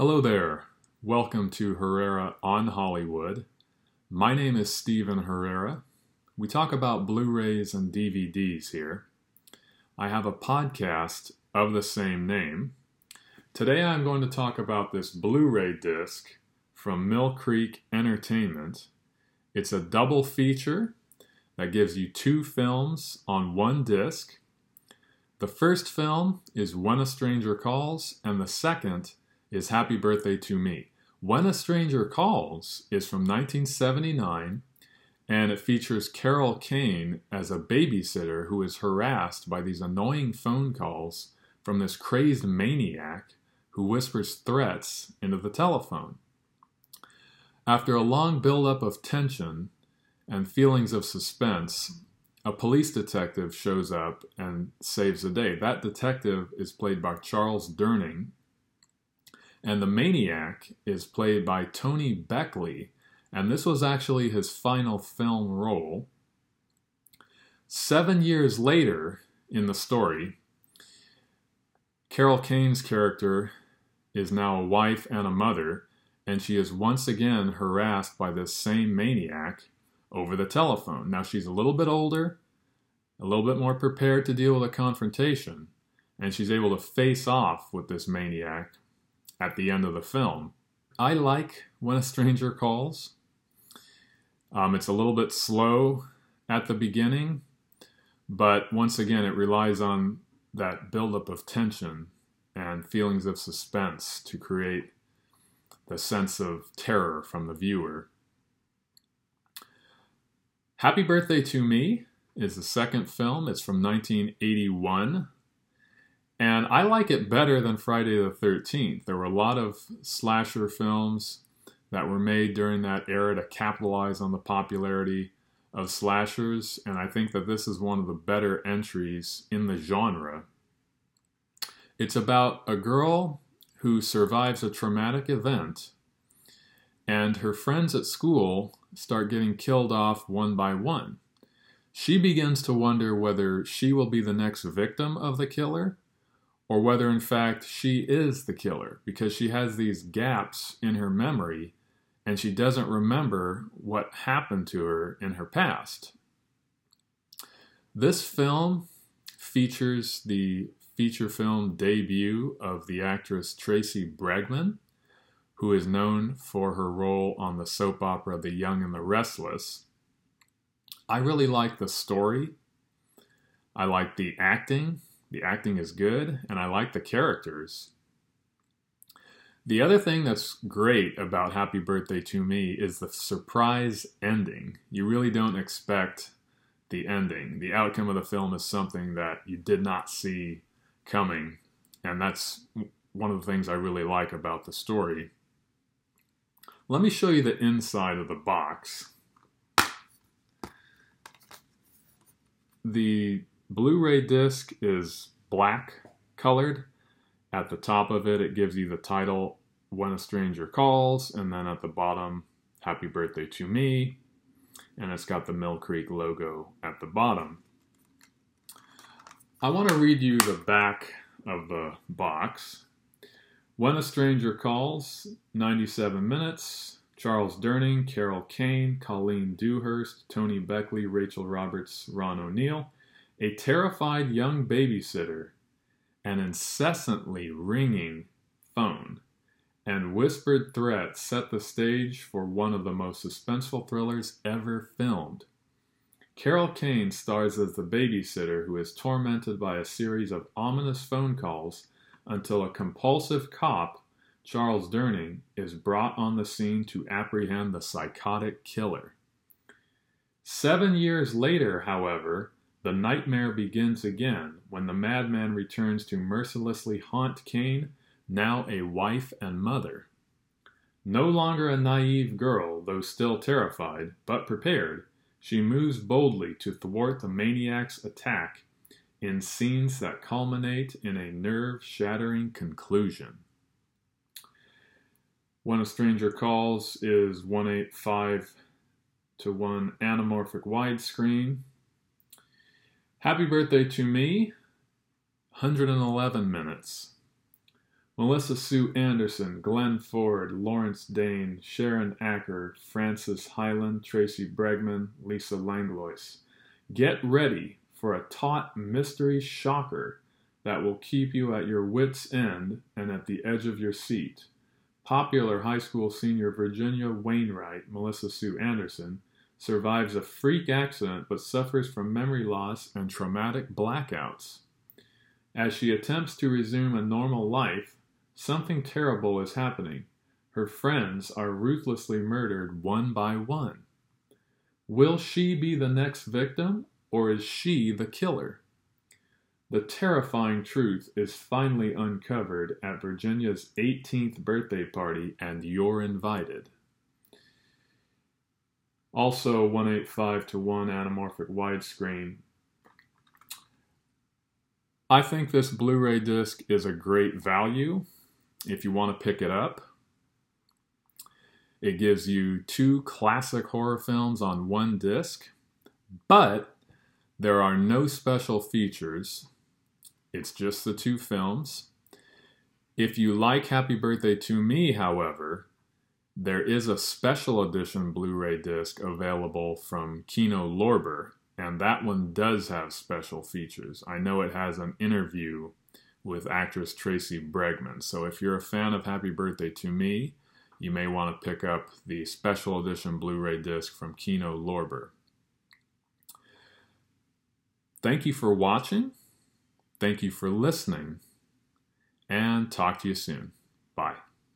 Hello there. Welcome to Herrera on Hollywood. My name is Stephen Herrera. We talk about Blu rays and DVDs here. I have a podcast of the same name. Today I'm going to talk about this Blu ray disc from Mill Creek Entertainment. It's a double feature that gives you two films on one disc. The first film is When a Stranger Calls, and the second is Happy Birthday to Me. When a Stranger Calls is from 1979 and it features Carol Kane as a babysitter who is harassed by these annoying phone calls from this crazed maniac who whispers threats into the telephone. After a long buildup of tension and feelings of suspense, a police detective shows up and saves the day. That detective is played by Charles Durning, and the maniac is played by Tony Beckley, and this was actually his final film role. Seven years later in the story, Carol Kane's character is now a wife and a mother, and she is once again harassed by this same maniac over the telephone. Now she's a little bit older, a little bit more prepared to deal with a confrontation, and she's able to face off with this maniac at the end of the film. I like When a Stranger Calls. Um, it's a little bit slow at the beginning, but once again, it relies on that buildup of tension and feelings of suspense to create the sense of terror from the viewer. Happy Birthday to Me is the second film. It's from 1981. And I like it better than Friday the 13th. There were a lot of slasher films that were made during that era to capitalize on the popularity of slashers, and I think that this is one of the better entries in the genre. It's about a girl who survives a traumatic event, and her friends at school start getting killed off one by one. She begins to wonder whether she will be the next victim of the killer or whether in fact she is the killer because she has these gaps in her memory and she doesn't remember what happened to her in her past. This film features the feature film debut of the actress Tracey Bregman, who is known for her role on the soap opera The Young and the Restless. I really like the story. I like the acting. The acting is good, and I like the characters. The other thing that's great about Happy Birthday to Me is the surprise ending. You really don't expect the ending. The outcome of the film is something that you did not see coming, and that's one of the things I really like about the story. Let me show you the inside of the box. The Blu-ray disc is black colored. At the top of it, it gives you the title When a Stranger Calls, and then at the bottom, Happy Birthday to Me, and it's got the Mill Creek logo at the bottom. I want to read you the back of the box. When a Stranger Calls, 97 minutes. Charles Durning, Carol Kane, Colleen Dewhurst, Tony Beckley, Rachel Roberts, Ron O'Neal. A terrified young babysitter, an incessantly ringing phone, and whispered threats set the stage for one of the most suspenseful thrillers ever filmed. Carol Kane stars as the babysitter who is tormented by a series of ominous phone calls until a compulsive cop, Charles Durning, is brought on the scene to apprehend the psychotic killer. Seven years later, however, the nightmare begins again when the madman returns to mercilessly haunt Kane, now a wife and mother. No longer a naive girl, though still terrified, but prepared, she moves boldly to thwart the maniac's attack in scenes that culminate in a nerve shattering conclusion. When a Stranger Calls is 185 to 1 anamorphic widescreen. Happy Birthday to Me, 111 minutes. Melissa Sue Anderson, Glenn Ford, Lawrence Dane, Sharon Acker, Frances Hyland, Tracey Bregman, Lisa Langlois. Get ready for a taut mystery shocker that will keep you at your wits' end and at the edge of your seat. Popular high school senior Virginia Wainwright, Melissa Sue Anderson, survives a freak accident but suffers from memory loss and traumatic blackouts. As she attempts to resume a normal life, Something terrible is happening. Her friends are ruthlessly murdered one by one. Will she be the next victim, or is she the killer? The terrifying truth is finally uncovered at Virginia's 18th birthday party, and you're invited. Also, 185 to 1 anamorphic widescreen. I think this Blu ray disc is a great value if you want to pick it up. It gives you two classic horror films on one disc, but there are no special features. It's just the two films. If you like Happy Birthday to Me, however, there is a special edition Blu ray disc available from Kino Lorber, and that one does have special features. I know it has an interview with actress Tracey Bregman. So if you're a fan of Happy Birthday to Me, you may want to pick up the special edition Blu ray disc from Kino Lorber. Thank you for watching. Thank you for listening. And talk to you soon. Bye.